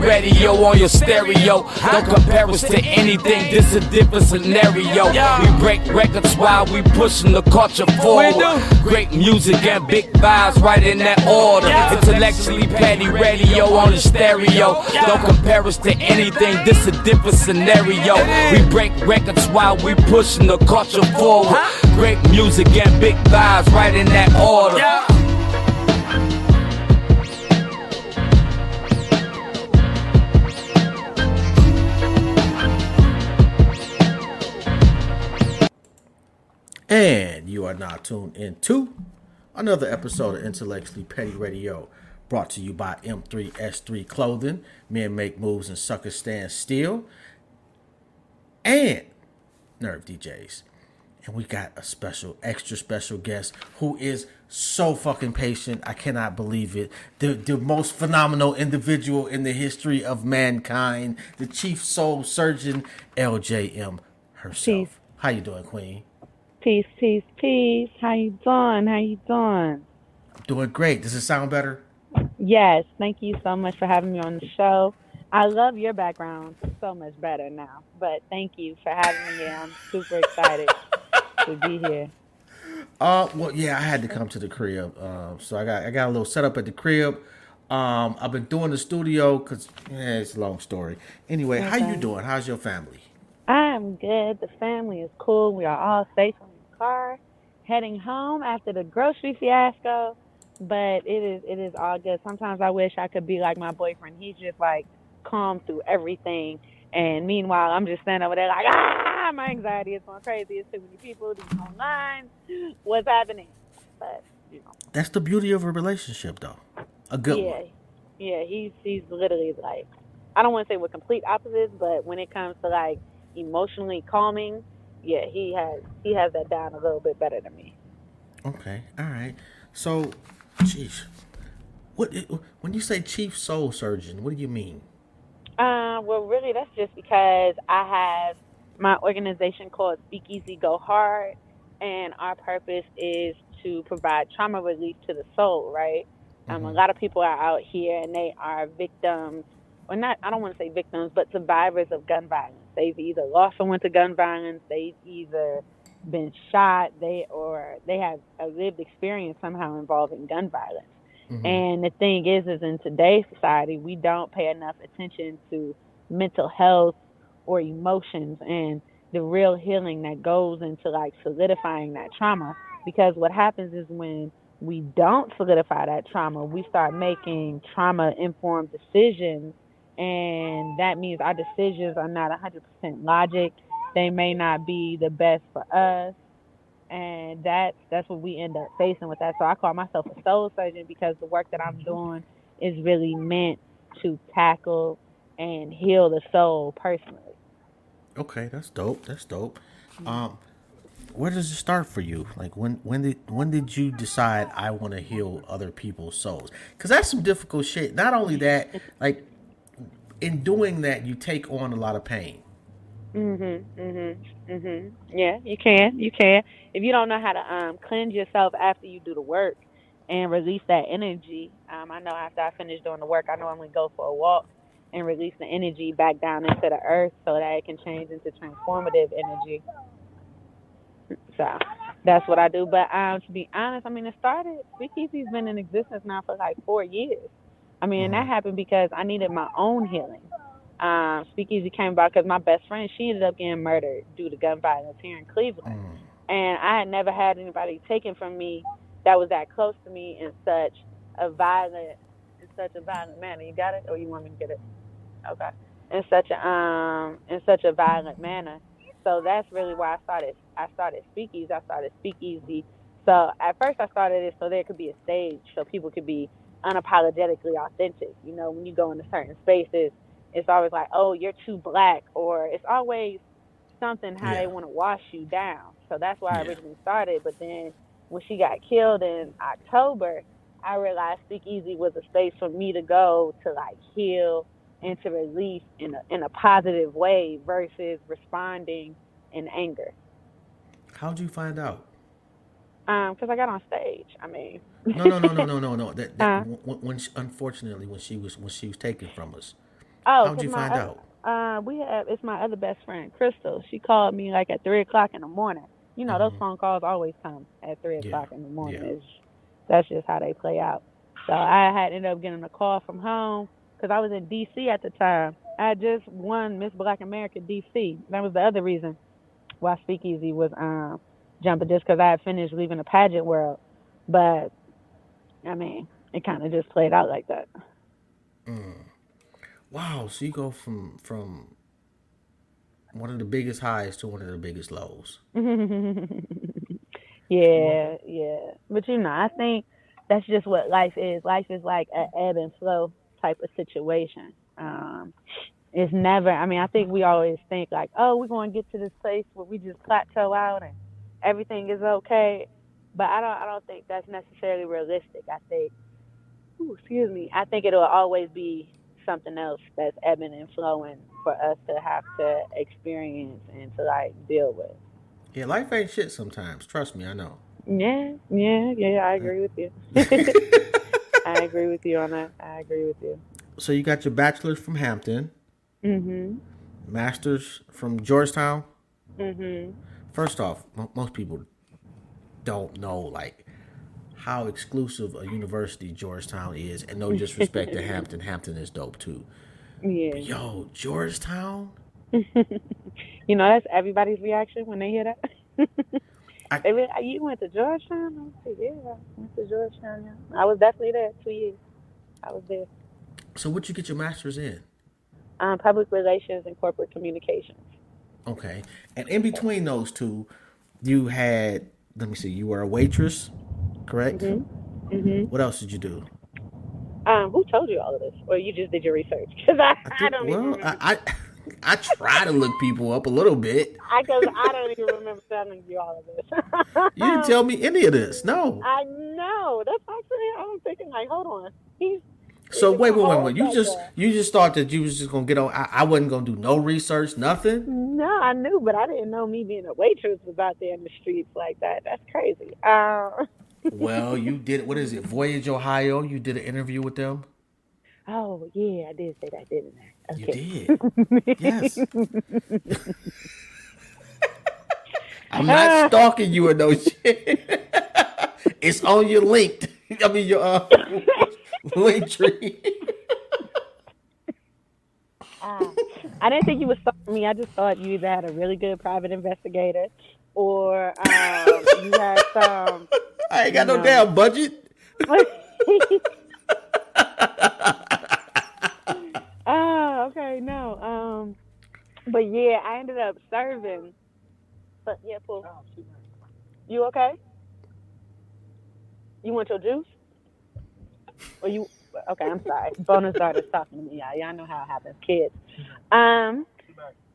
Radio on your stereo. Don't compare us to anything, this a different scenario. We break records while we pushing the culture forward. Great music and big vibes right in that order. Intellectually Petty Radio on the stereo. Don't compare us to anything, this a different scenario. We break records while we pushing the culture forward. Great music and big vibes right in that order. And you are now tuned into another episode of Intellectually Petty Radio, brought to you by M3S3 Clothing, Men Make Moves and Suckers Stand Still, and Nerve DJs. And we got a special, extra special guest who is so fucking patient. I cannot believe it. The, the most phenomenal individual in the history of mankind, the chief soul surgeon, LJM herself. Peace. How you doing, Queen? Peace, peace, peace. How you doing? How you doing? Doing great. Does it sound better? Yes, thank you so much for having me on the show. I love your background so much better now. But thank you for having me. I'm super excited to be here. Uh, well, yeah, I had to come to the crib. Um, so I got I got a little setup at the crib. Um, I've been doing the studio because yeah, it's a long story. Anyway, how you doing? How's your family? I'm good. The family is cool. We are all safe the car, heading home after the grocery fiasco. But it is it is all good. Sometimes I wish I could be like my boyfriend. He's just like calm through everything. And meanwhile, I'm just standing over there like, ah, my anxiety is going crazy. It's too many people, these long lines. What's happening? But you know, That's the beauty of a relationship, though. A good yeah, one. yeah. He's he's literally like, I don't want to say we're complete opposites, but when it comes to like emotionally calming, yeah, he has he has that down a little bit better than me. Okay, all right. So, jeez, what when you say chief soul surgeon, what do you mean? Uh, well, really, that's just because I have my organization called Speakeasy Go Hard, and our purpose is to provide trauma relief to the soul, right? Um, a Mhm. lot of people are out here and they are victims, or not, I don't want to say victims, but survivors of gun violence. They've either lost someone to gun violence, they've either been shot, they or they have a lived experience somehow involving gun violence. Mhm. And the thing is, is in today's society, we don't pay enough attention to mental health or emotions and the real healing that goes into like solidifying that trauma. Because what happens is when we don't solidify that trauma, we start making trauma informed decisions. And that means our decisions are not 100% logic. They may not be the best for us and that's that's what we end up facing with that. So I call myself a soul surgeon because the work that I'm doing is really meant to tackle and heal the soul personally. Okay, that's dope. That's dope. Um, where does it start for you? Like when when did when did you decide I want to heal other people's souls? Because that's some difficult shit. Not only that, like in doing that, you take on a lot of pain. Mhm, mhm, mhm. Yeah, you can, you can. If you don't know how to um cleanse yourself after you do the work and release that energy, um, I know after I finish doing the work, I normally go for a walk and release the energy back down into the earth so that it can change into transformative energy. So that's what I do. But um, to be honest, I mean, it started. Speakeasy's been in existence now for like four years. I mean, and that happened because I needed my own healing. Um, Speakeasy came about because my best friend she ended up getting murdered due to gun violence here in Cleveland, Mm. and I had never had anybody taken from me that was that close to me in such a violent, in such a violent manner. You got it, or you want me to get it? Okay. In such a um, in such a violent manner. So that's really why I started. I started Speakeasy. I started Speakeasy. So at first I started it so there could be a stage so people could be unapologetically authentic. You know, when you go into certain spaces, it's always like, oh, you're too black, or it's always something how Yeah. they want to wash you down. So that's why I originally started. But then when she got killed in October, I realized Speakeasy was a space for me to go to like heal and to release in a in a positive way versus responding in anger. How'd you find out? Um, because I got on stage. I mean, No, no, no, no, no, no, no. That, that Uh. when, when she, unfortunately when she was when she was taken from us. Oh, How'd you find oth- out? Uh, we have it's my other best friend, Crystal. She called me like at three o'clock in the morning. You know, those Mhm. phone calls always come at three Yeah, o'clock in the morning. yeah. It's, that's just how they play out. So I had ended up getting a call from home because I was in D.C. at the time. I just won Miss Black America D.C. That was the other reason why Speakeasy was um jumping, just because I had finished leaving the pageant world. But I mean, it kind of just played out like that. Mm. Wow, so you go from from one of the biggest highs to one of the biggest lows. yeah, yeah. But you know, I think that's just what life is. Life is like an ebb and flow type of situation. Um, it's never. I mean, I think we always think like, oh, we're going to get to this place where we just plateau out and everything is okay. But I don't. I don't think that's necessarily realistic. I think. Ooh, excuse me. I think it'll always be something else that's ebbing and flowing for us to have to experience and to like deal with. Yeah, life ain't shit sometimes. Trust me, I know. Yeah, yeah, yeah. I agree with you. I agree with you on that. I agree with you. so you got your bachelor's from Hampton, Mm-hmm. master's from Georgetown. Mhm. First off, mo- most people don't know like how exclusive a university Georgetown is, and no disrespect to Hampton. Hampton is dope too. Yeah. Yo, Georgetown. you know, that's everybody's reaction when they hear that. I- they you went to Georgetown? I said, yeah, I went to Georgetown. Yeah. I was definitely there two years. I was there. So what you get your master's in? Um, public relations and corporate communications. Okay, and in between those two, you had. Let me see. You were a waitress, correct? Mhm. What else did you do? Um, who told you all of this, or you just did your research? Because I, I, did- don't even well. I, I I try to look people up a little bit. I, cause I don't even remember telling you all of this. You didn't tell me any of this. No. I know. That's actually I'm thinking like, hold on. He's So wait, wait, wait, wait. You just you just thought that you was just gonna get on. I, I wasn't gonna do no research, nothing. no, I knew, but I didn't know me being a waitress was out there in the streets like that. That's crazy. Um, Well, you did. What is it? Voyage, Ohio. You did an interview with them. oh yeah, I did say that, didn't I? You Okay. did. Yes. I'm not stalking you or no shit. it's on your link. I mean your uh, link tree. Uh, I didn't think you was stalking me. I just thought you either had a really good private investigator, or um, you had some. I ain't got no No. damn budget. oh, okay, no. Um, but yeah, I ended up serving. But yeah, Pooh. You okay? You want your juice? Or you? Okay, I'm sorry. Bonus daughter's talking to me. Y'all, y'all know how it happens, kids. Um,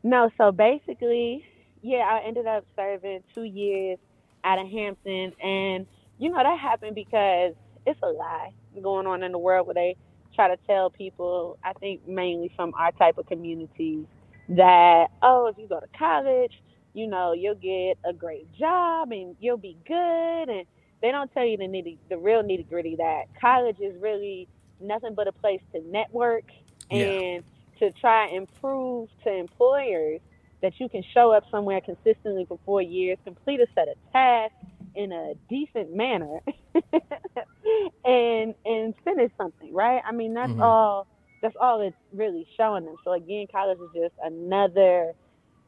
no. So basically, yeah, I ended up serving two years out of Hampton, and you know that happened because it's a lie going on in the world where they try to tell people. I think mainly from our type of communities that oh, if you go to college, you know you'll get a great job and you'll be good, and they don't tell you the nitty, the real nitty gritty that college is really nothing but a place to network Yeah. and to try and prove to employers that you can show up somewhere consistently for four years, complete a set of tasks in a decent manner, and and finish something, right? I mean, that's Mhm. all. That's all it's really showing them. So again, college is just another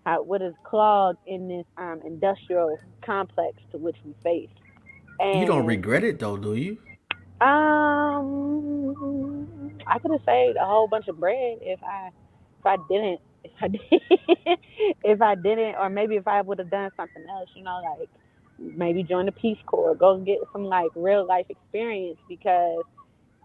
uh, what is clogged in this um, industrial complex to which we face. And, You don't regret it though, do you? Um, I could have saved a whole bunch of bread if I if I didn't if I did if I didn't or maybe if I would have done something else, you know, like maybe join the Peace Corps, go get some like real life experience because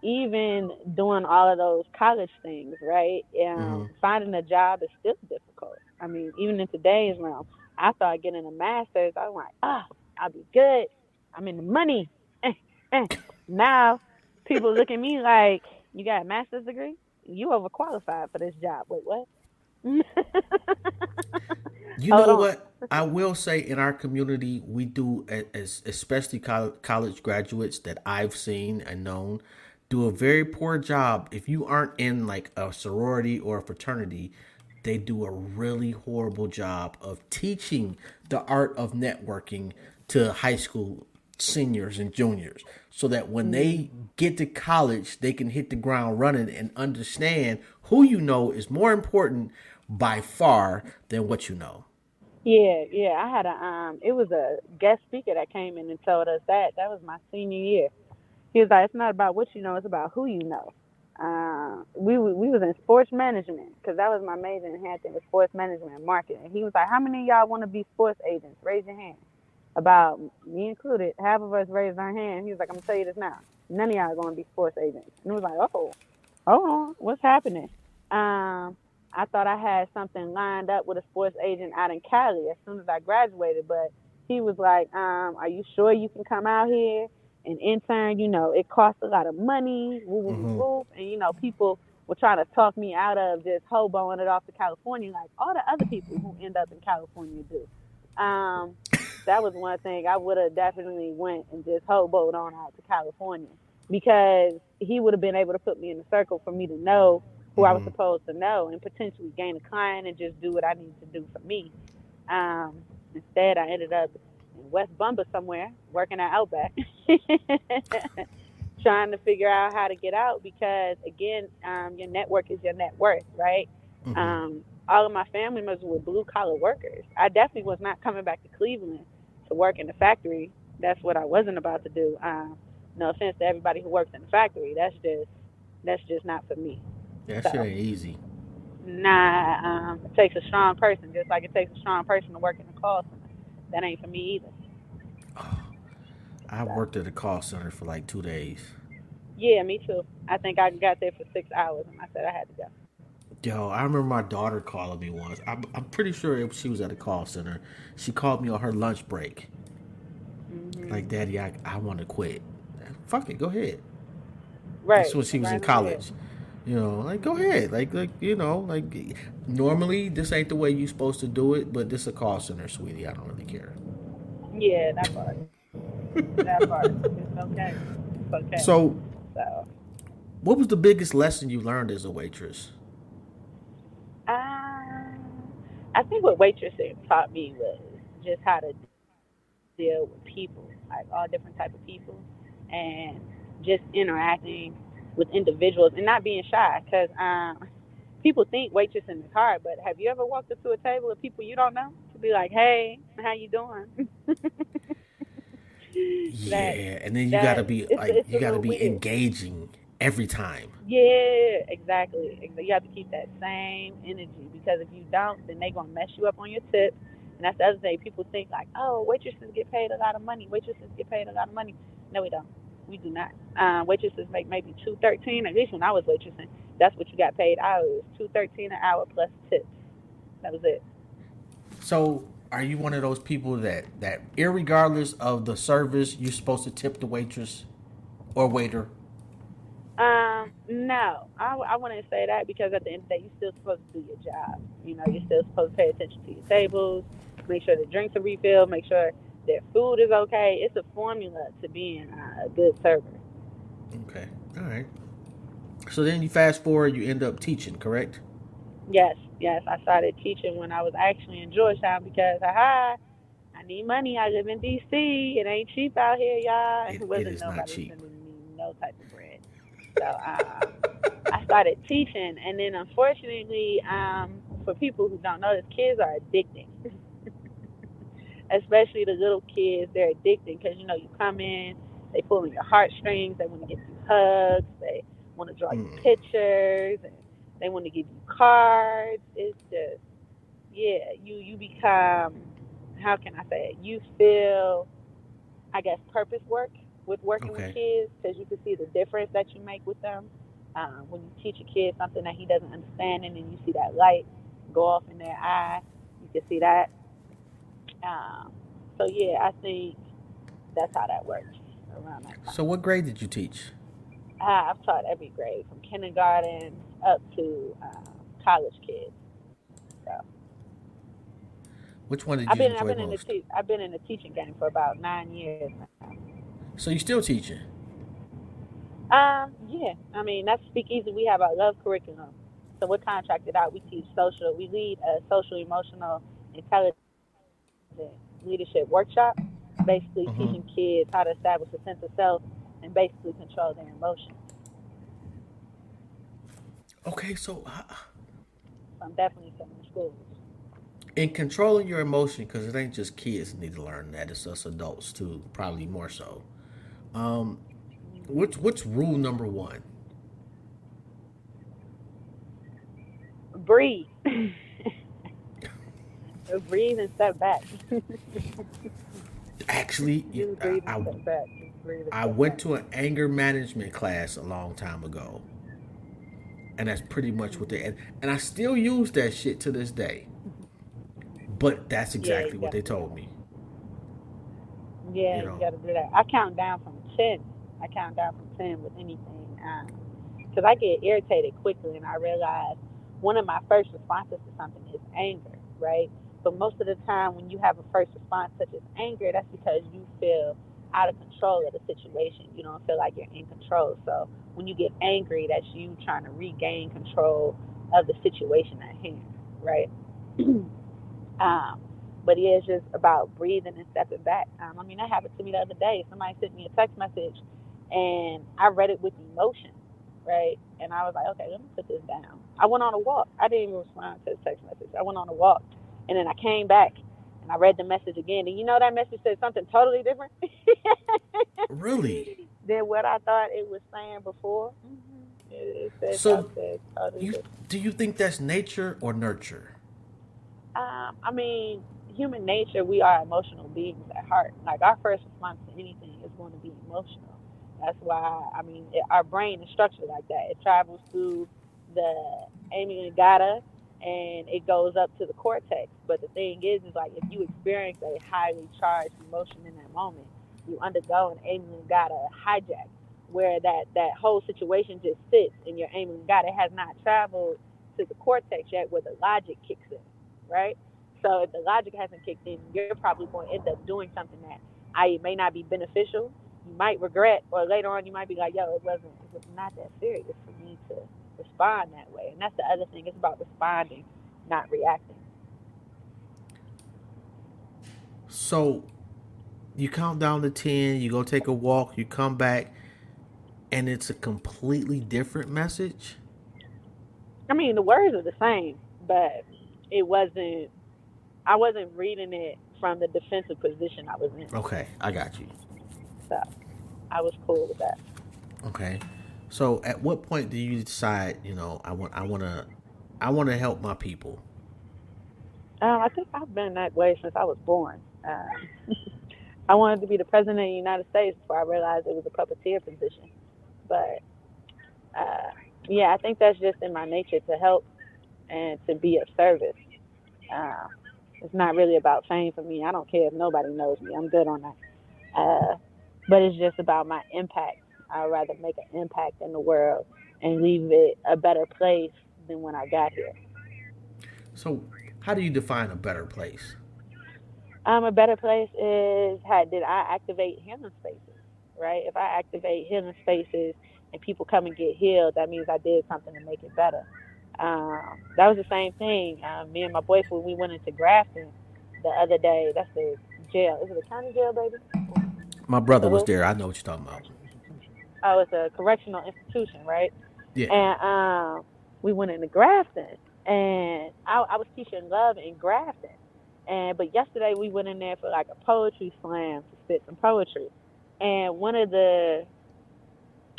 even doing all of those college things, right? Um, finding a job is still difficult. I mean, even in today's realm, I thought getting a master's, I was like, ah, I'll be good. I'm in the money. Eh, eh. Now people look at me like, you got a master's degree? You overqualified for this job. Wait, what? You know on. what? I will say in our community, we do, as especially college graduates that I've seen and known, do a very poor job. If you aren't in like a sorority or a fraternity, they do a really horrible job of teaching the art of networking to high school seniors and juniors so that when they get to college, they can hit the ground running and understand who you know is more important by far than what you know. Yeah, yeah. I had a um it was a guest speaker that came in and told us that. That was my senior year. He was like, It's not about what you know, it's about who you know. Uh, we we was in sports management because that was my major in Hampton was sports management and marketing. He was like, How many of y'all want to be sports agents? Raise your hand. About me included, half of us raised our hand. He was like, I'm gonna tell you this now. None of y'all are gonna be sports agents. And it was like, Oh, hold on, what's happening? Um, I thought I had something lined up with a sports agent out in Cali as soon as I graduated, but he was like, um, "Are you sure you can come out here and intern? You know, it costs a lot of money, woo, woo, Mhm. woo." and you know, people were trying to talk me out of just hoboing it off to California, like all the other people who end up in California do. Um, that was one thing I would have definitely went and just hoboed on out to California because he would have been able to put me in a circle for me to know who I was Mhm. supposed to know and potentially gain a client and just do what I need to do for me. Um, instead, I ended up in West Bumba somewhere working at Outback, trying to figure out how to get out because, again, um, your network is your net worth, right? Mhm. Um, all of my family members were blue collar workers. I definitely was not coming back to Cleveland to work in the factory. That's what I wasn't about to do. Um, no offense to everybody who works in the factory. That's just that's just not for me. that shit ain't easy. Nah, um, it takes a strong person, just like it takes a strong person to work in the call center. That ain't for me either. I worked at a call center for like two days. Yeah, me too. I think I got there for six hours, and I said I had to go. Yo, I remember my daughter calling me once. I'm, I'm pretty sure if she was at a call center. She called me on her lunch break. Mm-hmm. Like, Daddy, I, I want to quit. Fuck it, go ahead. Right. That's when she was right in college. You know, like go ahead, like like you know, like normally this ain't the way you supposed to do it, but this a call center, sweetie. I don't really care. Yeah, that part. that part. It's okay. It's okay. So, so what was the biggest lesson you learned as a waitress? uh, I think what waitressing taught me was just how to deal with people, like all different type of people, and just interacting with individuals and not being shy. Because um, people think waitressing is hard, but have you ever walked up to a table of people you don't know to be like, "Hey, how you doing?" Yeah, That- and then you gotta be like it's a you gotta be weird. engaging every time. Yeah, exactly. You have to keep that same energy because if you don't, then they're gonna mess you up on your tip. And that's the other thing. People think like, oh, waitresses get paid a lot of money. Waitresses get paid a lot of money. No, we don't. We do not. Um, waitresses make maybe two thirteen. At least when I was waitressing, that's what you got paid I was Two thirteen an hour plus tips. That was it. So, are you one of those people that that, irregardless of the service, you're supposed to tip the waitress or waiter? Um, no, I, I wouldn't say that because at the end of the day, you're still supposed to do your job. You know, you're still supposed to pay attention to your tables, make sure the drinks are refilled, make sure their food is okay. It's a formula to being a good server. Okay, all right. So then you fast forward, you end up teaching, correct? Yes, yes, I started teaching when I was actually in Georgetown because, aha, I need money. I live in D.C. It ain't cheap out here, y'all. It- it wasn't is not nobody cheap. sending me no type of bread. So um, I started teaching, and then unfortunately, um, for people who don't know this, kids are addicting. Especially the little kids, they're addicting because you know you come in, they pull on your heartstrings, they want to give you hugs, they want to draw you Mm. pictures, and they want to give you cards. It's just, yeah, you you become, how can I say it? You feel, I guess, purpose work with working Okay. with kids because you can see the difference that you make with them. Um, when you teach a kid something that he doesn't understand, and then you see that light go off in their eye, you can see that. Um, so yeah, I think that's how that works around that time. So what grade did you teach? Uh, I've taught every grade from kindergarten up to um, college kids. So. Which one did you I've been enjoy I've been in the most? te- I've been in the teaching game for about nine years now. So you still teaching? Um, yeah. I mean, that's Speakeasy. We have our love curriculum. So we're contracted out. We teach social. We lead a social, emotional, intelligence leadership workshop, basically Mhm. teaching kids how to establish a sense of self and basically control their emotions. Okay, so uh, I'm definitely still in schools. in controlling your emotion, because it ain't just kids need to learn that; it's us adults too, probably more so. Um, what's what's rule number one? Breathe. breathe and step back. Actually, I, breathe I, and step back. Just breathe and I went back. to an anger management class a long time ago, and that's pretty much what they and, and I still use that shit to this day. But that's exactly you what they told me. Yeah, you you, got to do that. I count down from ten. I count down from ten with anything, because I get irritated quickly, and I realize one of my first responses to something is anger, right? But most of the time, when you have a first response such as anger, that's because you feel out of control of the situation. You don't feel like you're in control. So when you get angry, that's you trying to regain control of the situation at hand, right? um, but it's just about breathing and stepping back. Um, I mean, that happened to me the other day. Somebody sent me a text message, and I read it with emotion, right? And I was like, okay, let me put this down. I went on a walk. I didn't even respond to the text message. I went on a walk, and then I came back, and I read the message again. And you know that message said something totally different Really? than what I thought it was saying before. It, it So, totally You, do you think that's nature or nurture? Um, I mean, human nature, we are emotional beings at heart. Like our first response to anything is going to be emotional. That's why, I mean, it, our brain is structured like that. It travels through the amygdala and it goes up to the cortex. But the thing is, is like if you experience a highly charged emotion in that moment, you undergo an amygdala hijack, where that that whole situation just sits in your amygdala. Has not traveled to the cortex yet, where the logic kicks in right? So if the logic hasn't kicked in, you're probably going to end up doing something that I may not be beneficial. You might regret, or later on you might be like, "Yo, it wasn't. It was not that serious for me to respond that way." And that's the other thing. It's about responding, not reacting. So you count down to 10, you go take a walk, you come back, and it's a completely different message? I mean, the words are the same, but it wasn't. I wasn't reading it from the defensive position I was in, Okay, I got you. so I was cool with that. Okay. So at what point do you decide, you know, I want I want to I want to help my people? Um, I think I've been that way since I was born. Um, I wanted to be the president of the United States before I realized it was a puppeteer position. But uh, yeah, I think that's just in my nature to help and to be of service. Um, it's not really about fame for me. I don't care if nobody knows me. I'm good on that. Uh, but it's just about my impact. I'd rather make an impact in the world and leave it a better place than when I got here. So how do you define a better place? Um, a better place is how did I activate healing spaces, right? If I activate healing spaces and people come and get healed, that means I did something to make it better. Um, that was the same thing. Um, me and my boyfriend, we went into Grafton the other day. That's the jail. Is it a county jail, baby? My brother was there. I know what you're talking about. Oh, it's a correctional institution, right? Yeah. And um, we went into Grafton, and I, I was teaching love in Grafton. And but yesterday we went in there for like a poetry slam to spit some poetry, and one of the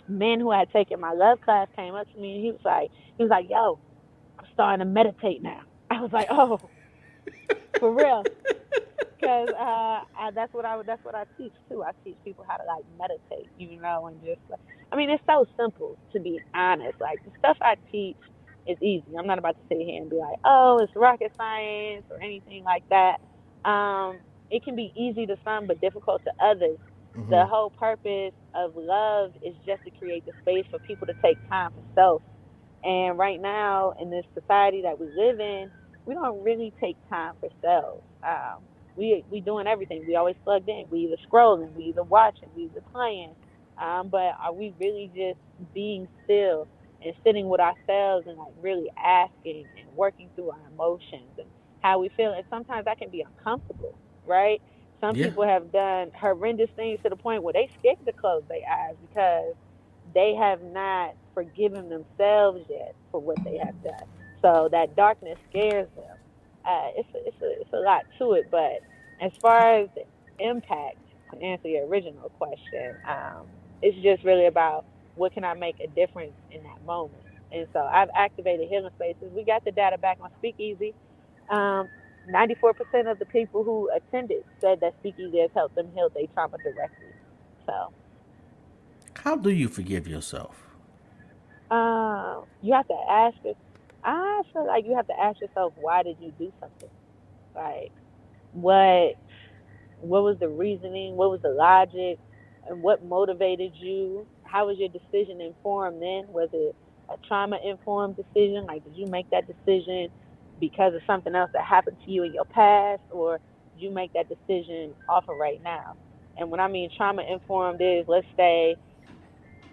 men who had taken my love class came up to me and he was like, he was like, "Yo, starting to meditate now." I was like, "Oh, for real." Because uh, I, that's what I that's what I teach too. I teach people how to like meditate, you know, and just like, I mean, it's so simple to be honest. Like the stuff I teach is easy. I'm not about to sit here and be like, oh, it's rocket science or anything like that. Um, it can be easy to some, but difficult to others. Mhm. The whole purpose of love is just to create the space for people to take time for self. And right now, in this society that we live in, we don't really take time for self. Um, we we doing everything. We always plugged in. We either scrolling, we either watching, we either playing. Um, but are we really just being still and sitting with ourselves and like really asking and working through our emotions and how we feel? And sometimes that can be uncomfortable, right? Some Yeah. people have done horrendous things to the point where they scared to close their eyes because they have not forgiven themselves yet for what they have done. So that darkness scares them. Uh, it's a, it's a, it's a lot to it, but as far as impact, to answer your original question, um, it's just really about what can I make a difference in that moment. And so I've activated healing spaces. We got the data back on Speakeasy. Um, 94% of the people who attended said that Speakeasy has helped them heal their trauma directly. So How do you forgive yourself? um, you have to ask it. I feel like you have to ask yourself, why did you do something? Like, what, what was the reasoning? What was the logic? And what motivated you? How was your decision informed then? Was it a trauma informed decision? Like, did you make that decision because of something else that happened to you in your past? Or did you make that decision off of right now? And when I mean trauma informed is, let's say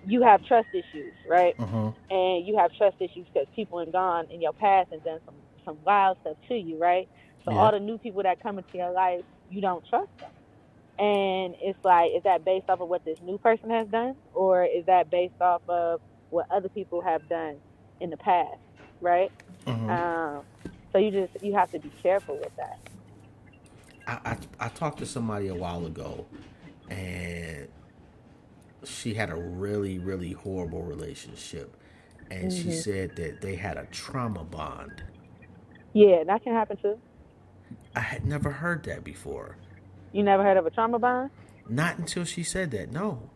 you have trust issues, right? Uh-huh. and you have trust issues because people have gone in your past and done some some wild stuff to you, right? So Yeah. all the new people that come into your life, you don't trust them. And it's like, is that based off of what this new person has done, or is that based off of what other people have done in the past, right? Uh-huh. Um, so you just you have to be careful with that. I, I I talked to somebody a while ago, and she had a really really horrible relationship, and she Mhm. said that they had a trauma bond. Yeah, that can happen too. I had never heard that before. You never heard of a trauma bond? Not until she said that. No.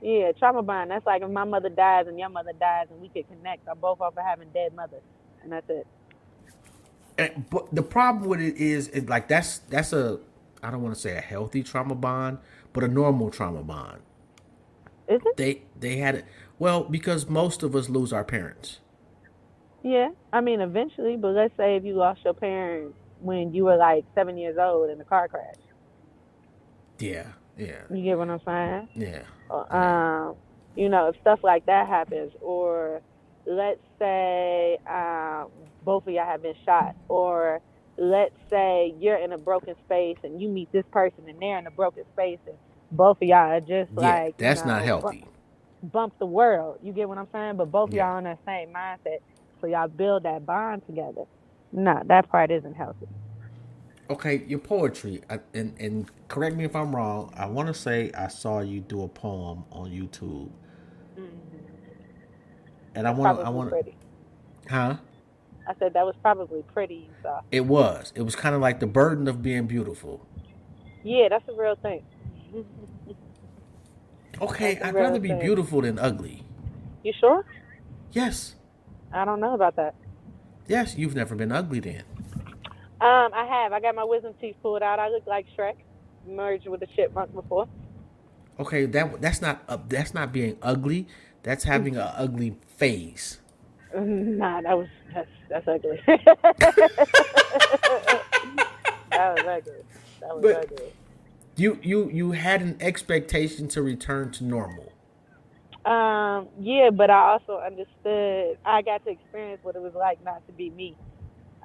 Yeah, trauma bond. That's like if my mother dies and your mother dies and we could connect. I'm both off of having dead mothers, and that's it. And, but the problem with it is, it, like that's that's a I don't want to say a healthy trauma bond, but a normal trauma bond. Is it? They they had it well because most of us lose our parents. Yeah, I mean, eventually, but let's say if you lost your parents when you were like seven years old in a car crash. Yeah, yeah, You get what I'm saying? yeah. Or, Um, you know, if stuff like that happens, or let's say um, both of y'all have been shot, or let's say you're in a broken space and you meet this person and they're in a broken space and both of y'all are just Yeah, like you that's know, not healthy. bu- bump the world. You get what I'm saying? But both Yeah. y'all on that same mindset, so y'all build that bond together. No, that part isn't healthy. Okay, your poetry, I, and and correct me if I'm wrong. I want to say I saw you do a poem on YouTube, mm-hmm. and I want I want pretty. huh? I said that was probably pretty. You saw. It was. It was kind of like the burden of being beautiful. Yeah, that's a real thing. Okay, I'd rather be thing. beautiful than ugly. You sure? Yes, I don't know about that. yes. You've never been ugly then. Um, I have. I got my wisdom teeth pulled out. I look like Shrek, merged with a chipmunk before. Okay, that that's not uh, that's not being ugly. That's having an ugly face. Nah, that was that's that's ugly. that was ugly. That was But- ugly. You you you had an expectation to return to normal. Um, yeah, but I also understood. I got to experience what it was like not to be me.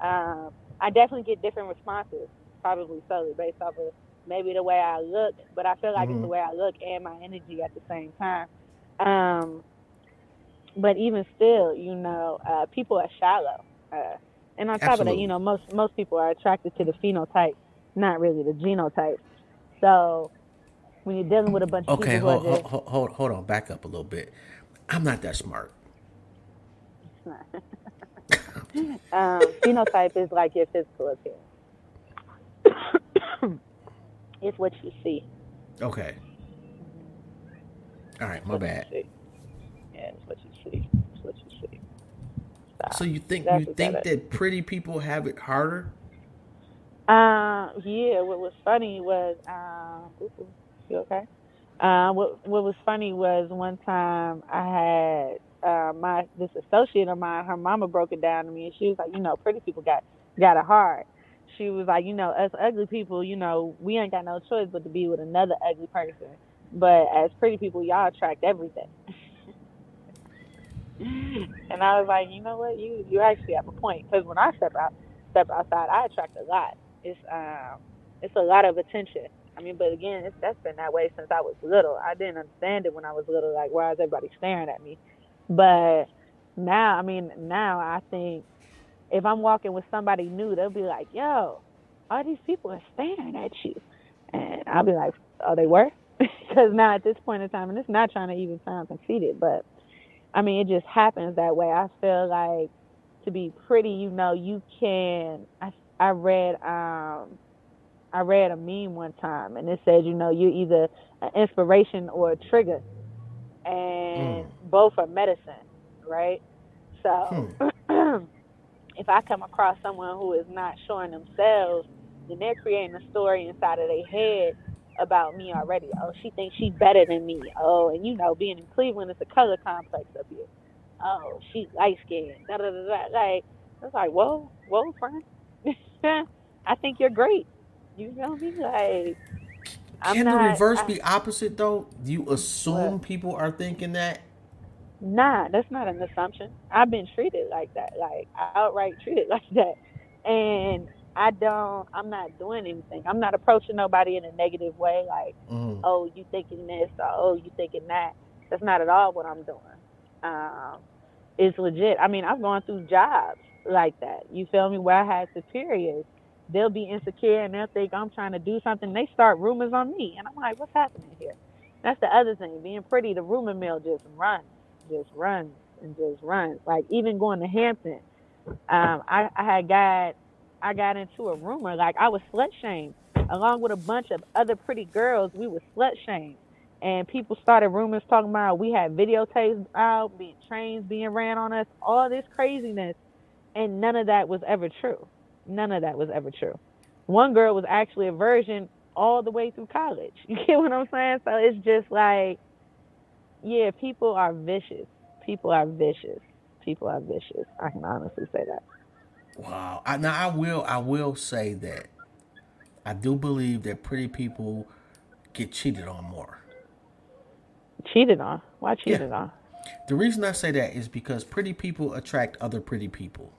Um, I definitely get different responses, probably solely based off of maybe the way I look, but I feel like it's Mhm. the way I look and my energy at the same time. Um, but even still, you know, uh, people are shallow, uh, and on top of that, you know, most most people are attracted to the phenotype, not really the genotype. So when you're dealing with a bunch of Okay, people hold, hold, just hold, hold, hold on, back up a little bit. I'm not that smart. um, phenotype is like your physical appearance. it's what you see. Okay. All right, my bad. Yeah, it's what you see. It's what you see. Stop. So you think That's you think that pretty people have it harder? Uh, yeah. What was funny was, uh, ooh, you okay? Uh, what what was funny was one time I had uh, my this associate of mine. Her mama broke it down to me, and she was like, you know, pretty people got got it hard. She was like, you know, us ugly people, you know, we ain't got no choice but to be with another ugly person But as pretty people, y'all attract everything. and I was like, you know what, you you actually have a point. Because when I step out, step outside, I attract a lot. It's um, it's a lot of attention. I mean, but again, it's, that's been that way since I was little. I didn't understand it when I was little, like why is everybody staring at me? But now, I mean, now I think if I'm walking with somebody new, they'll be like, "Yo, all these people are staring at you," and I'll be like, "Oh, they were," because now at this point in time, and it's not trying to even sound conceited, but I mean, it just happens that way. I feel like to be pretty, you know, you can. I I read um I read a meme one time, and it said, you know, you're either an inspiration or a trigger, and mm. both are medicine, right? So, hmm. if I come across someone who is not showing themselves, then they're creating a story inside of their head about me already. Oh, she thinks she's better than me. Oh, and you know, being in Cleveland, it's a color complex up here. Oh, she's light skinned. Da da da da. Like, it's like, whoa, whoa, friend. I think you're great. You feel me? Like, I'm can not, the reverse I, be opposite though? You assume what? people are thinking that? Nah, that's not an assumption. I've been treated like that, like outright treated like that, and I don't. I'm not doing anything. I'm not approaching nobody in a negative way, like, mm. oh, you thinking this, or oh, you thinking that. That's not at all what I'm doing. Um, it's legit. I mean, I've gone through jobs like that. You feel me? Where I had superiors they'll be insecure and they'll think I'm trying to do something. They start rumors on me, and I'm like, what's happening here? That's the other thing. Being pretty, the rumor mill just runs, just runs and just runs. Like even going to Hampton, um, I, I had got, I got into a rumor like I was slut shamed along with a bunch of other pretty girls. We were slut shamed. And people started rumors talking about we had videotapes out, being trains being ran on us, all this craziness, and none of that was ever true. None of that was ever true. One girl was actually a virgin all the way through college. You get what I'm saying? So it's just like, yeah, people are vicious. People are vicious. People are vicious. I can honestly say that. Wow. I, now I will. I will say that I do believe that pretty people get cheated on more. Cheated on? Why cheated yeah. on? The reason I say that is because pretty people attract other pretty people.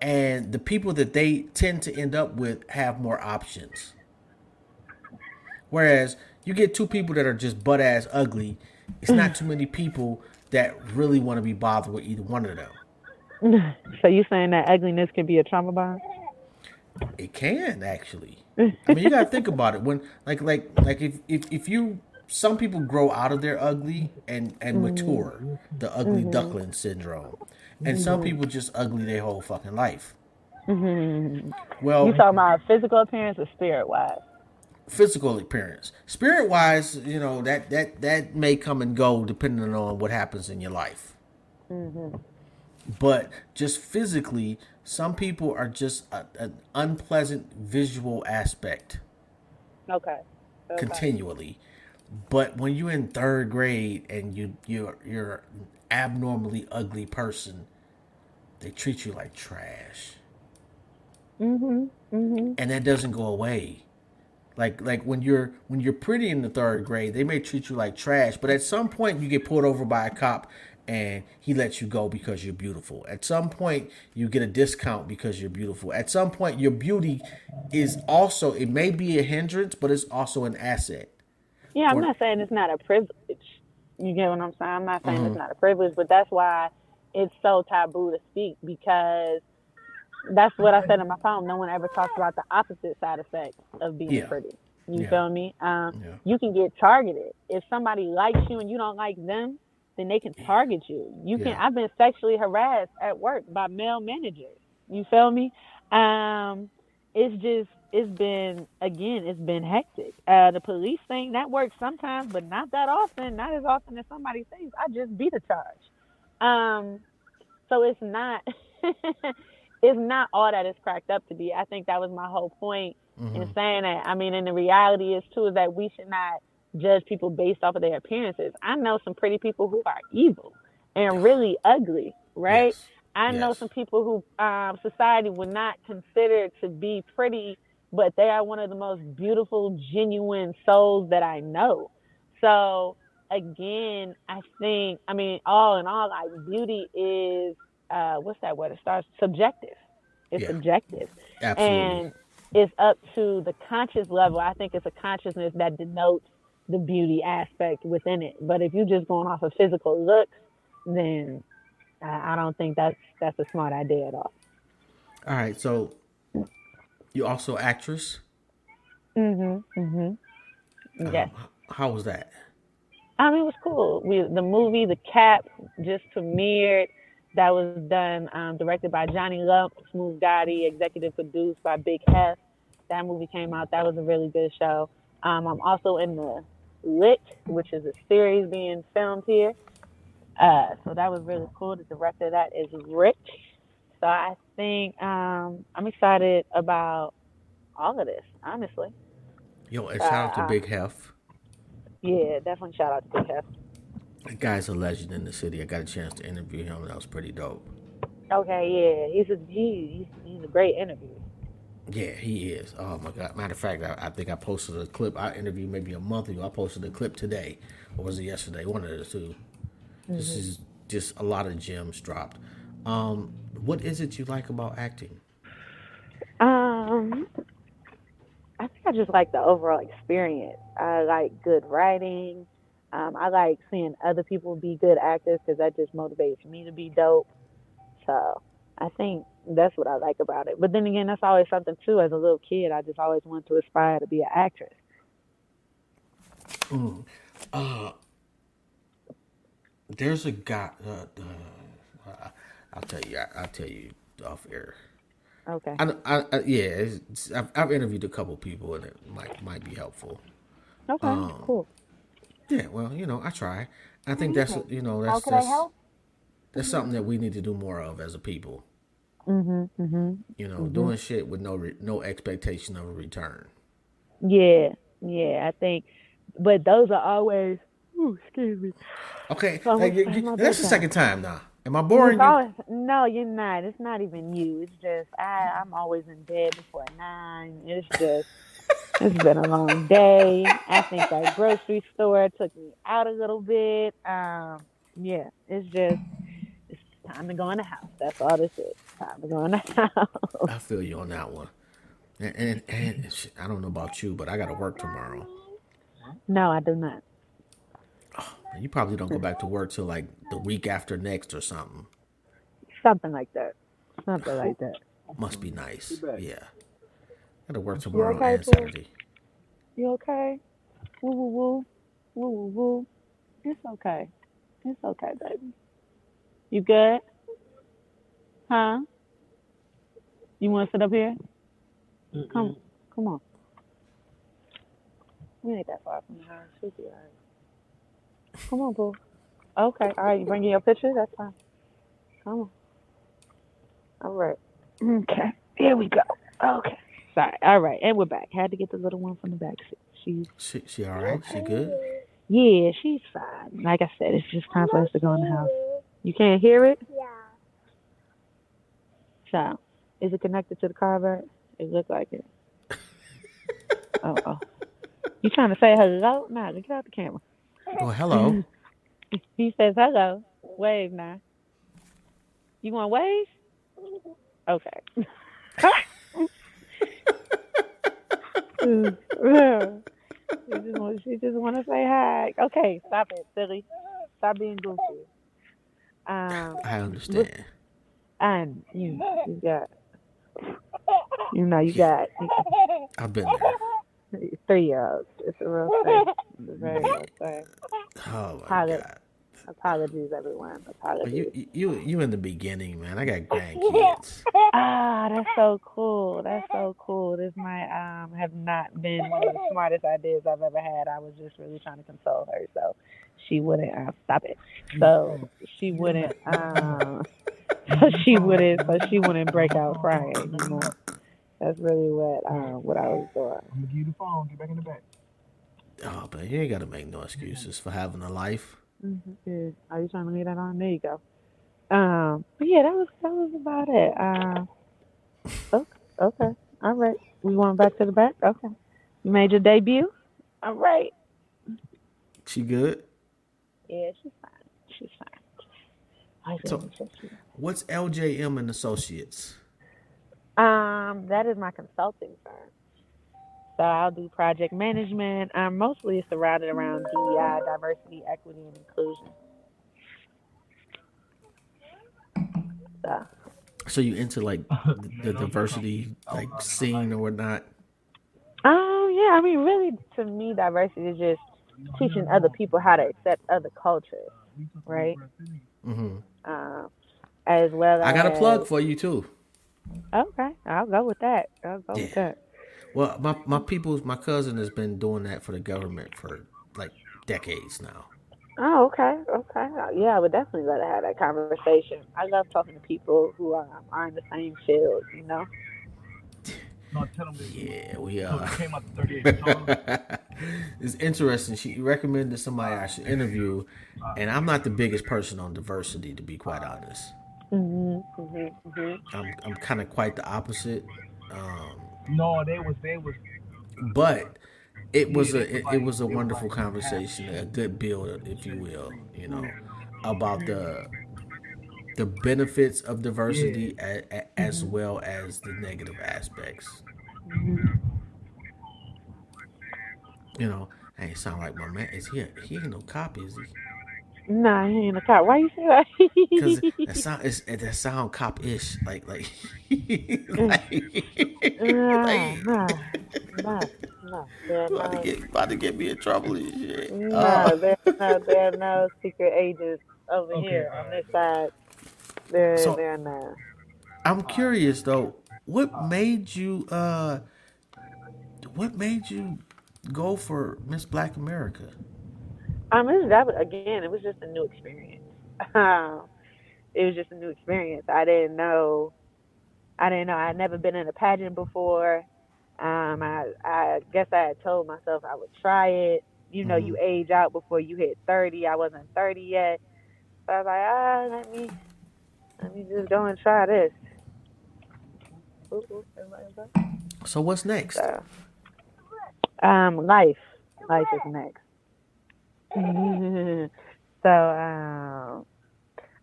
And the people that they tend to end up with have more options. Whereas you get two people that are just butt ass ugly, it's not too many people that really want to be bothered with either one of them. So you saying that ugliness can be a trauma bond? It can actually. I mean, you gotta think about it. When like like like if if, if you some people grow out of their ugly and and mature, the ugly mm-hmm. duckling syndrome and some mm-hmm. people just ugly their whole fucking life. Mm-hmm. Well, you talking about physical appearance or spirit wise? Physical appearance, spirit wise, you know that that that may come and go depending on what happens in your life. Mm-hmm. But just physically, some people are just a, an unpleasant visual aspect. Okay. okay. Continually, but when you're in third grade and you you're you're abnormally ugly person, they treat you like trash. Mhm. Mhm. And that doesn't go away. Like like when you're when you're pretty in the third grade, they may treat you like trash, but at some point you get pulled over by a cop and he lets you go because you're beautiful. At some point you get a discount because you're beautiful. At some point your beauty is also it may be a hindrance, but it's also an asset. Yeah, I'm not saying it's not a privilege. You get what I'm saying? I'm not saying mm-hmm. it's not a privilege, but that's why it's so taboo to speak because that's what I said in my poem. No one ever talks about the opposite side effect of being yeah. pretty. You yeah. feel me? Um, yeah. You can get targeted. If somebody likes you and you don't like them, then they can target you. You can. I've been sexually harassed at work by male managers. You feel me? Um, it's just it's been again it's been hectic. Uh the police thing that works sometimes but not that often not as often as somebody thinks. I just beat a charge. Um so it's not it's not all that it's cracked up to be. I think that was my whole point mm-hmm. in saying that. I mean and the reality is too is that we should not judge people based off of their appearances. I know some pretty people who are evil and really ugly right? Yes. I yes. know some people who um, society would not consider to be pretty but they are one of the most beautiful, genuine souls that I know. So again, I think, I mean, all in all, like beauty is, uh, what's that word? It starts subjective. It's Yeah. subjective. Absolutely. And it's up to the conscious level. I think it's a consciousness that denotes the beauty aspect within it. But if you're just going off of physical looks, then I I don't think that's that's a smart idea at all. All right. So you also actress. Mm-hmm. Mm-hmm. Um, Yes. how was that? I mean, it was cool. We the movie The Cap just premiered. That was done, um, directed by Johnny Lump, Smooth Gotti, executive produced by Big Hef. That movie came out. That was a really good show. Um, I'm also in the Lit, which is a series being filmed here. Uh, so that was really cool. The director of that is Rich. So I think um, I'm excited about all of this, honestly. Yo, and shout out to Uh, Big Hef. Yeah, definitely shout out to Big Hef. That guy's a legend in the city. I got a chance to interview him. That was pretty dope. Okay, yeah, he's a he, he's, he's a great interviewer. Yeah, he is. Oh my god. Matter of fact, I, I think I posted a clip. I interviewed maybe a month ago. I posted a clip today, or was it yesterday? One of the 2 This is just a lot of gems dropped. Um, what is it you like about acting? Um, I think I just like the overall experience. I like good writing. Um, I like seeing other people be good actors because that just motivates me to be dope. So I think that's what I like about it. But then again, that's always something too. As a little kid, I just always wanted to aspire to be an actress. Uh, there's a guy. Uh, uh, I'll tell you. I, I'll tell you off air. Okay. I, I, I yeah. I've, I've interviewed a couple people, and it might might be helpful. Okay. um, cool. Yeah. Well, you know, I try. I think that's you know How that's I that's, help? that's something that we need to do more of as a people. Mhm. Mhm. You know, doing shit with no re, no expectation of a return. Yeah. Yeah. I think, but those are always. Ooh, excuse me. Okay, Oh, hey, you- you- that's the second time now. Am I boring It's you? always, no, you're not. It's not even you. It's just I. I'm always in bed before nine. It's just. it's been a long day. I think that grocery store took me out a little bit. Um, yeah, it's just. It's time to go in the house. That's all this is. Time to go in the house. I feel you on that one. And, and, and I don't know about you, but I got to work tomorrow. no, I do not. You probably don't go back to work till like the week after next or something. Something like that. Something like that. Must be nice. Yeah. Got to work tomorrow okay, and Pooh? Saturday. You okay? Woo woo woo. Woo woo woo. It's okay. It's okay, baby. You good? Huh? You want to sit up here? Come, come on. We ain't that far from the house. She'll be alright. Come on, boo. Okay, all right. You bringing your picture? That's fine. Come on. All right. Okay. Here we go. Okay. Sorry. All right, and we're back. Had to get the little one from the back seat. She's She, she all right? She good? yeah, she's fine. Like I said, it's just time for us to go in the house. You can't hear it? Yeah. So, is it connected to the carver? It looks like it. oh, oh. You trying to say hello? Nah, get out the camera. Oh, hello. He says hello. Wave now. You want wave? Okay. she just want, she just want to say hi. Okay, stop it, silly. Stop being goofy. Um, I understand. and you, you got, you know, you got I've been there. Three year olds. It's a real thing. It's a very real thing. Oh my Pilot. god. Apologies, everyone. Apologies. you, you, you in the beginning, man. I got grandkids. Ah, that's so cool. That's so cool. This might um have not been one of the smartest ideas I've ever had. I was just really trying to console her, so she wouldn't uh, stop it. So she wouldn't um so she wouldn't so she wouldn't break out crying. You know, that's really what um what I was doing. I'm gonna give you the phone. Get back in the back. Oh, but you ain't got to make no excuses for having a life. Mm-hmm. Yeah. Are you trying to leave that on? There you go. Um, but yeah, that was that was about it. Um, okay, okay. All right. We going back to the back? Okay. You made your debut? All right. She good? Yeah, she's fine. She's fine. I So- think she's fine. What's LJM and Associates? Um, that is my consulting firm. So I'll do project management. Um, mostly it's surrounded around DEI, diversity, equity, and inclusion. So, So you into like the, the diversity like scene or whatnot? um, yeah, I mean, really, to me, diversity is just teaching other people how to accept other cultures, right? hmm Um, as well as I got a plug for you too. Okay, I'll go with that. I'll go with that. Well, my my people's my cousin has been doing that for the government for like decades now. Oh, okay, okay. Yeah, I would definitely let her have that conversation. I love talking to people who are, are in the same field, you know. No, tell them that Yeah, we so uh. it came out the 38 song. it's interesting. She recommended somebody I should interview, and I'm not the biggest person on diversity, to be quite honest. Mhm, mhm, mhm. I'm I'm kind of quite the opposite. Um, No, they was they was but it was a it, it was a wonderful conversation, a good build, if you will, you know, about the the benefits of diversity a, a, as well as the negative aspects. You know, I ain't sound like my man. Is he? A, he ain't no cop, is he? Nah, he ain't a cop. Why you say that? Because that sound is that sound cop ish, like like like, nah, like nah, nah, nah. There are about to get about to get me in trouble and shit. nah, Uh, there, no, there are no secret agents over Okay, here on this side. There, So- there are none. I'm curious though, what made you uh what made you go for Miss Black America? Um, it was, that was, again, it was just a new experience. Um, it was just a new experience. I didn't know. I didn't know. I had never been in a pageant before. Um, I, I guess I had told myself I would try it. You know, Mhm. you age out before you hit thirty. I wasn't thirty yet, so I was like, ah, let me, let me just go and try this. Ooh, ooh, everybody's up. So what's next? So, um, life, life is next. so, um,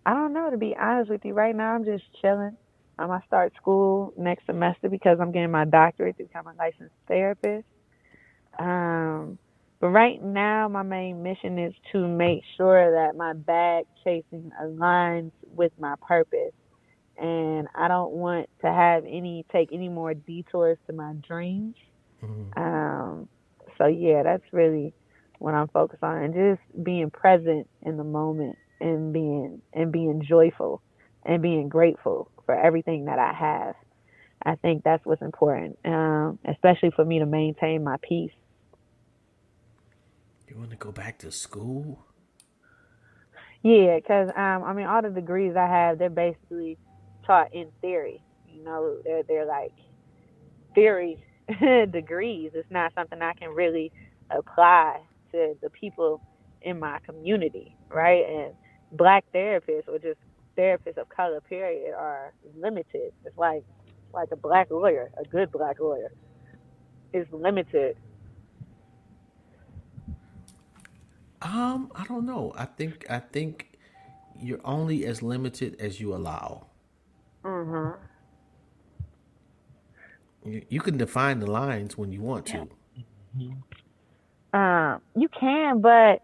I don't know. To be honest with you, right now I'm just chilling. Um, I start school next semester because I'm getting my doctorate to become a licensed therapist. Um, but right now, my main mission is to make sure that my bag chasing aligns with my purpose, and I don't want to have any take any more detours to my dreams. Mhm. Um, so yeah, that's really what I'm focused on, and just being present in the moment, and being and being joyful, and being grateful for everything that I have. I think that's what's important, um, especially for me to maintain my peace. You want to go back to school? Yeah, because um, I mean, all the degrees I have, they're basically taught in theory. You know, they're they're like theory degrees. It's not something I can really apply to the people in my community, right? And black therapists or just therapists of color, period, are limited. It's like like a black lawyer, a good black lawyer, is limited. Um, I don't know. I think I think you're only as limited as you allow. Mm-hmm. You, you can define the lines when you want to. Um, you can, but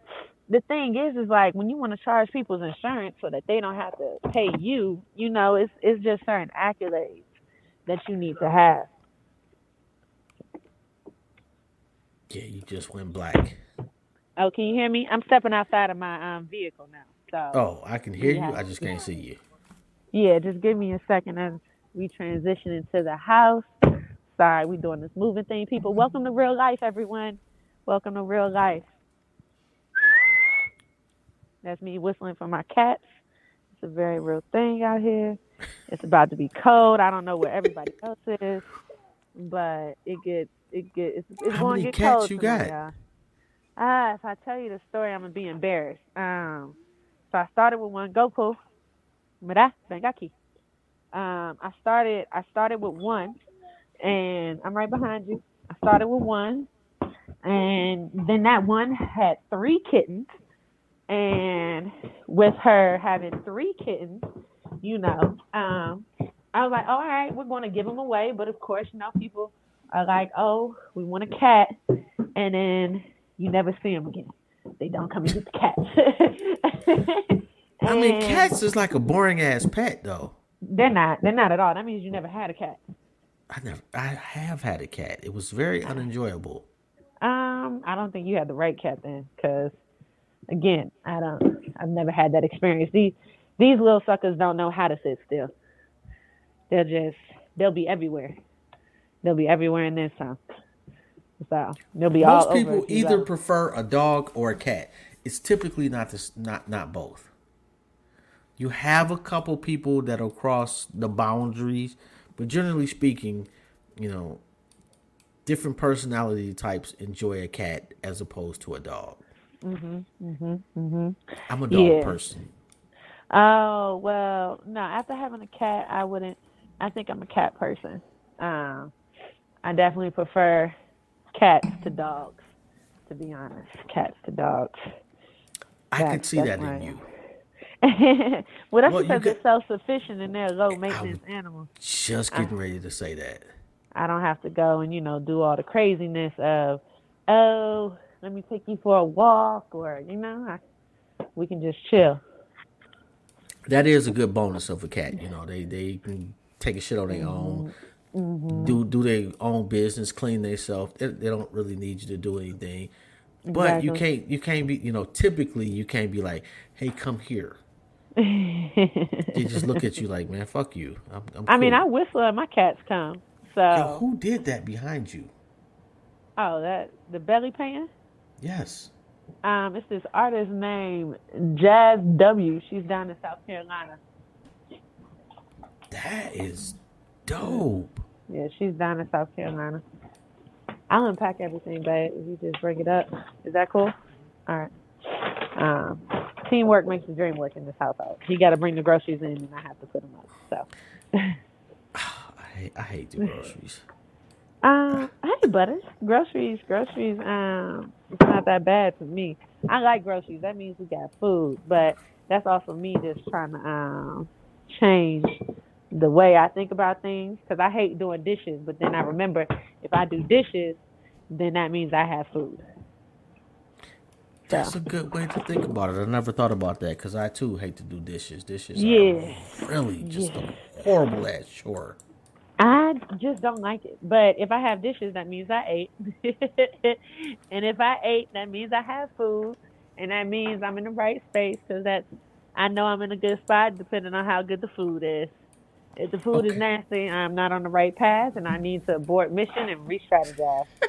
the thing is, is like when you want to charge people's insurance so that they don't have to pay you, you know, it's it's just certain accolades that you need to have. Yeah, you just went black. Oh, can you hear me? I'm stepping outside of my um vehicle now. So Oh, I can hear you. I just can't see you. yeah, just give me a second as we transition into the house. Sorry, we doing this moving thing. People, welcome to real life, everyone. Welcome to real life. That's me whistling for my cats. It's a very real thing out here. It's about to be cold. I don't know where everybody else is, but it gets it gets it's, it's How going to get cats cold you tonight, got? y'all. Ah, if I tell you the story, I'm gonna be embarrassed. Um, so I started with one Goku. Mira, aquí. Um, I started I started with one. and I'm right behind you. I started with one, and then that one had three kittens, and with her having three kittens, you know, um, I was like, all right, we're going to give them away, but of course, you know, people are like, oh, we want a cat, and then you never see them again. They don't come and get the cats. I mean, cats is like a boring ass pet, though. They're not. They're not at all. That means you never had a cat. I never, I have had a cat. It was very unenjoyable. Um, I don't think you had the right cat then, because again, I don't. I've never had that experience. These these little suckers don't know how to sit still. They'll just they'll be everywhere. They'll be everywhere in this town. So they'll be all Most people over. either prefer a dog or a cat. It's typically not this, not not both. You have a couple people that'll cross the boundaries, but generally speaking, you know, different personality types enjoy a cat as opposed to a dog. I'm a dog Yeah. person. Oh well, no. After having a cat, I wouldn't. I think I'm a cat person. Um, I definitely prefer cats to dogs. To be honest, cats to dogs. I That's- see that in you. well, that's Well, because could- they're self-sufficient and they're low maintenance animals. Just Uh-huh. getting ready to say that. I don't have to go and you know do all the craziness of, oh, let me take you for a walk, or you know, I, we can just chill. That is a good bonus of a cat. You know, they they can take a shit on their own, Mm-hmm. do do their own business, clean themselves. They, they don't really need you to do anything. But you can't you can't be you know typically you can't be like, hey, come here. they just look at you like, man, fuck you. I'm, I'm I mean. I whistle and my cats come. So, Yo, who did that behind you? oh, that the belly pan. Yes. Um, it's this artist named Jazz W. She's down in South Carolina. That is dope. Yeah, she's down in South Carolina. I'll unpack everything, babe. If you just bring it up, is that cool? All right. Um, teamwork makes the dream work in this household. You got to bring the groceries in, and I have to put them up. So, hate, I hate the groceries. um, hey, butters, groceries, groceries. Um, it's not that bad for me. I like groceries. That means we got food, but that's also me just trying to um change the way I think about things because I hate doing dishes. But then I remember if I do dishes, then that means I have food. That's So a good way to think about it. I never thought about that because I too hate to do dishes. Dishes Yeah. are really just Yeah. a horrible ass chore. I just don't like it. But if I have dishes, that means I ate. and if I ate, that means I have food, and that means I'm in the right space because that's I know I'm in a good spot depending on how good the food is. If the food is nasty, I'm not on the right path, and I need to abort mission and re-strategize.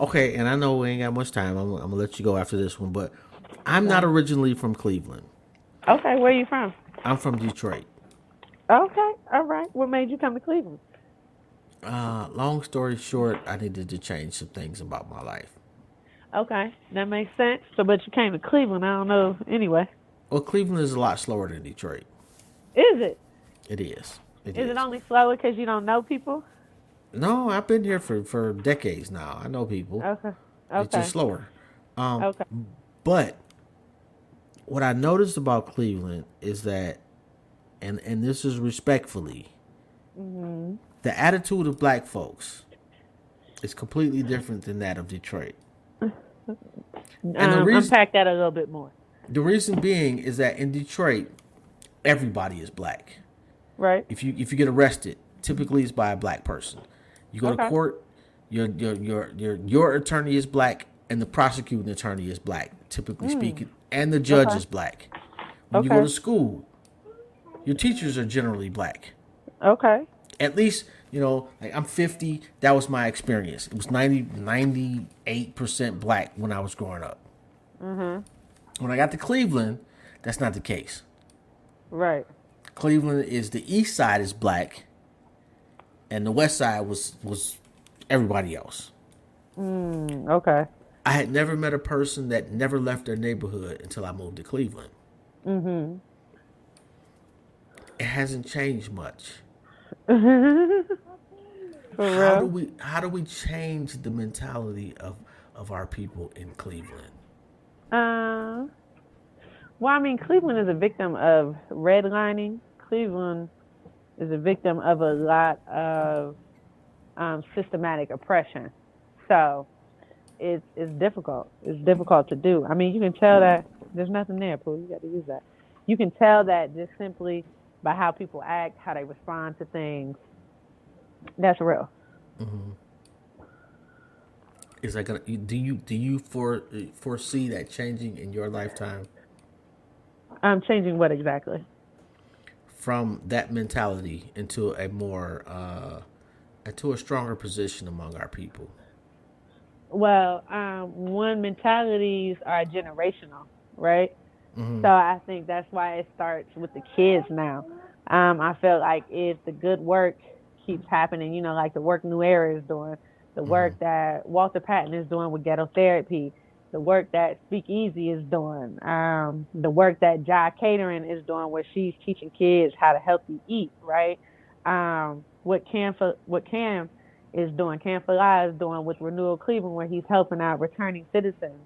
Okay, and I know we ain't got much time. I'm, I'm gonna let you go after this one, but I'm not originally from Cleveland. okay, where are you from? I'm from Detroit. Okay, all right. What made you come to Cleveland? Uh, long story short, I needed to change some things about my life. Okay, that makes sense. So, but you came to Cleveland. I don't know. Anyway, Well, Cleveland is a lot slower than Detroit. is it? It is. It Is is. it only slower because you don't know people? No, I've been here for, for decades now. I know people. Okay. Okay. It's just slower. Um, Okay. But what I noticed about Cleveland is that, and and this is respectfully, Mm-hmm. the attitude of black folks is completely different than that of Detroit. And the Um, reason- unpack that a little bit more. The reason being is that in Detroit, everybody is black. Right. If you if you get arrested, typically it's by a black person. You go to court, your your your your your attorney is black and the prosecuting attorney is black, typically speaking, and the judge. Okay. is black. When you go to school, your teachers are generally black. Okay. At least, you know, like I'm 50, that was my experience. It was 90 98% black when I was growing up. Mm-hmm. When I got to Cleveland, that's not the case. Right. Cleveland is the east side is black, and the west side was was everybody else. Mm, okay. I had never met a person that never left their neighborhood until I moved to Cleveland. Mm-hmm. It hasn't changed much. How do we how do we change the mentality of of our people in Cleveland? Uh, well, I mean, Cleveland is a victim of redlining. Cleveland is a victim of a lot of um, systematic oppression. So it's it's difficult. It's difficult to do. I mean, you can tell that there's nothing there, Pooh. You got to use that. You can tell that just simply by how people act, how they respond to things. That's real. Is that gonna do you do you for foresee that changing in your lifetime I'm changing what exactly? from that mentality into a more uh into a stronger position among our people? Well, um, one mentalities are generational, right? So I think that's why it starts with the kids now. Um, I feel like if the good work keeps happening, you know, like the work New Era is doing, the work that Walter Patton is doing with ghetto therapy, the work that Speakeasy is doing, um, the work that Jai Catering is doing, where she's teaching kids how to healthy eat, right? Um, what Cam for, what Cam is doing, Cam Falai is doing with Renewal Cleveland, where he's helping out returning citizens.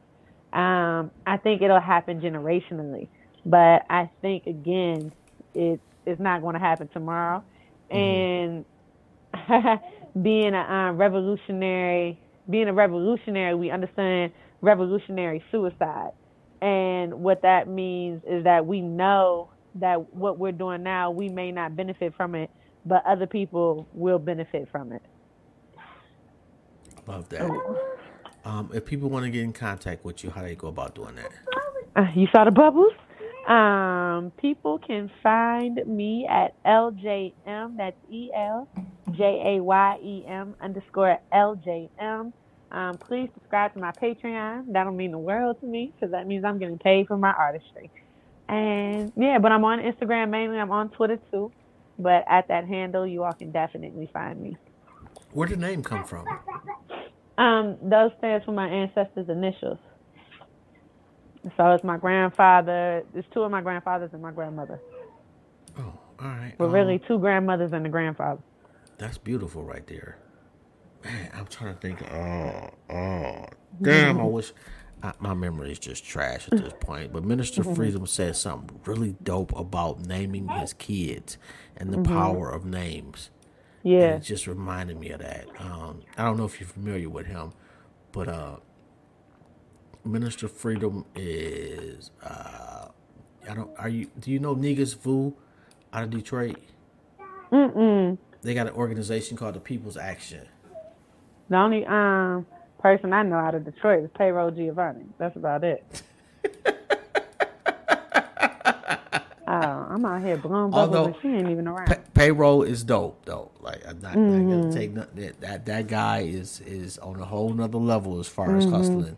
Um, I think it'll happen generationally, but I think again, it it's not going to happen tomorrow. And being a um, revolutionary, being a revolutionary, we understand revolutionary suicide, and what that means is that we know that what we're doing now, we may not benefit from it, but other people will benefit from it. Love that. Um, if people want to get in contact with you, how do they go about doing that? Uh, you saw the bubbles? Um, people can find me at LJM, that's E L J A Y E M underscore LJM. Um, please subscribe to my Patreon. That'll mean the world to me because that means I'm getting paid for my artistry. And yeah, but I'm on Instagram mainly. I'm on Twitter too. But at that handle, you all can definitely find me. Where did the name come from? Um, those stands for my ancestors' initials. So it's my grandfather. It's two of my grandfathers and my grandmother. Oh, all right. But um, really, two grandmothers and a grandfather. That's beautiful right there. Man, I'm trying to think. Oh, oh, damn! I wish I, my memory is just trash at this point. But Minister Freedom said something really dope about naming his kids and the power of names. And Yeah. it just reminded me of that. Um, I don't know if you're familiar with him, but uh, Minister Freedom is. Uh, I don't. Are you? Do you know Niggas Vu out of Detroit? Mm-mm. They got an organization called the People's Action. The only um person I know out of Detroit is Payroll Giovanni. That's about it. oh, I'm out here blowing bubbles Although- and she ain't even around. Pa- payroll is dope though. Like I'm not, not gonna take nothing. That, that that guy is is on a whole nother level as far as hustling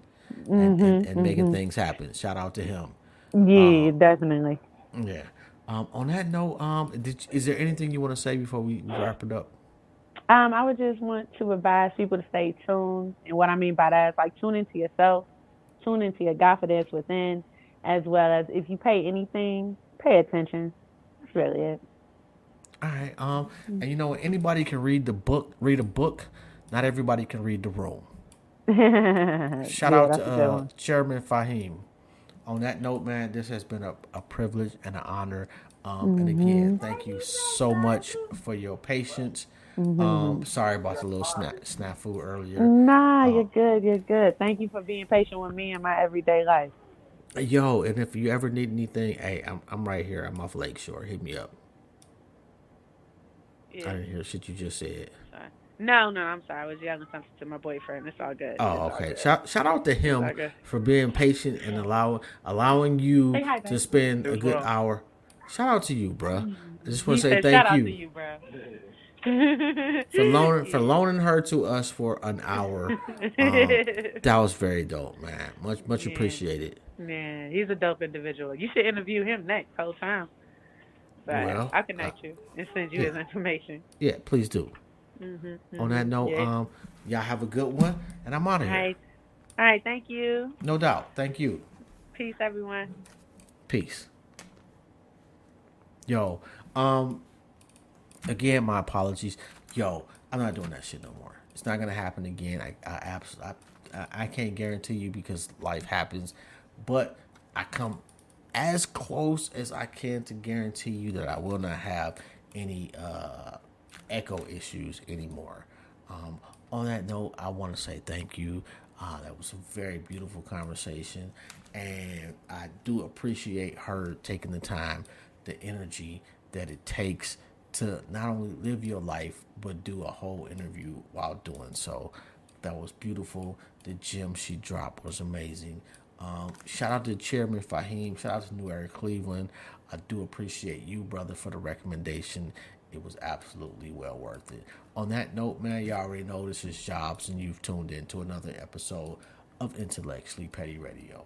and, and, and making things happen. Shout out to him. yeah, definitely. Yeah. Um, on that note, um, did, is there anything you want to say before we wrap it up? Um, I would just want to advise people to stay tuned. And what I mean by that is like tune into yourself, tune into your God confidence within, as well as if you pay anything, pay attention. That's really it. All right. Um, and you know anybody can read the book. Read a book. Not everybody can read the room. Shout Yeah, out to uh. Chairman Fahim. On that note, man, this has been a, a privilege and an honor. Um, And again, thank you so much for your patience. Um, sorry about the little sna- snafu earlier. Nah, you're good. You're good. Thank you for being patient with me in my everyday life. Yo, and if you ever need anything, hey, I'm I'm right here. I'm off Lakeshore. Hit me up. I didn't hear shit you just said. Sorry. No, no, I'm sorry. I was yelling something to my boyfriend. It's all good. Oh, all okay. good. Shout shout out to him for being patient and allow allowing you hi, to spend a good well. hour. Shout out to you, bro. I just want to say thank shout out you. to you, bro. for loaning for loaning her to us for an hour. Um, that was very dope, man. Much much Yeah. appreciated. Man, he's a dope individual. You should interview him next whole time. But Well, I'll connect you and send you yeah. his information. Yeah, please do. Mm-hmm, On that note, yeah. um, y'all have a good one, and I'm out of here. right. All right. Thank you. No doubt. Thank you. Peace, everyone. Peace. Yo, um, again, my apologies. Yo, I'm not doing that shit no more. It's not gonna happen again. I I absolutely I, I can't guarantee you because life happens, but I come as close as I can to guarantee you that I will not have any uh, echo issues anymore. Um, on that note, I want to say thank you. Uh, that was a very beautiful conversation, and I do appreciate her taking the time, the energy that it takes to not only live your life but do a whole interview while doing so. That was beautiful. The gem she dropped was amazing. Um, shout out to Chairman Fahim. Shout out to New Era Cleveland. I do appreciate you, brother, for the recommendation. It was absolutely well worth it. On that note, man, y'all already know this is Jobs, and you've tuned in to another episode of Intellectually Petty Radio.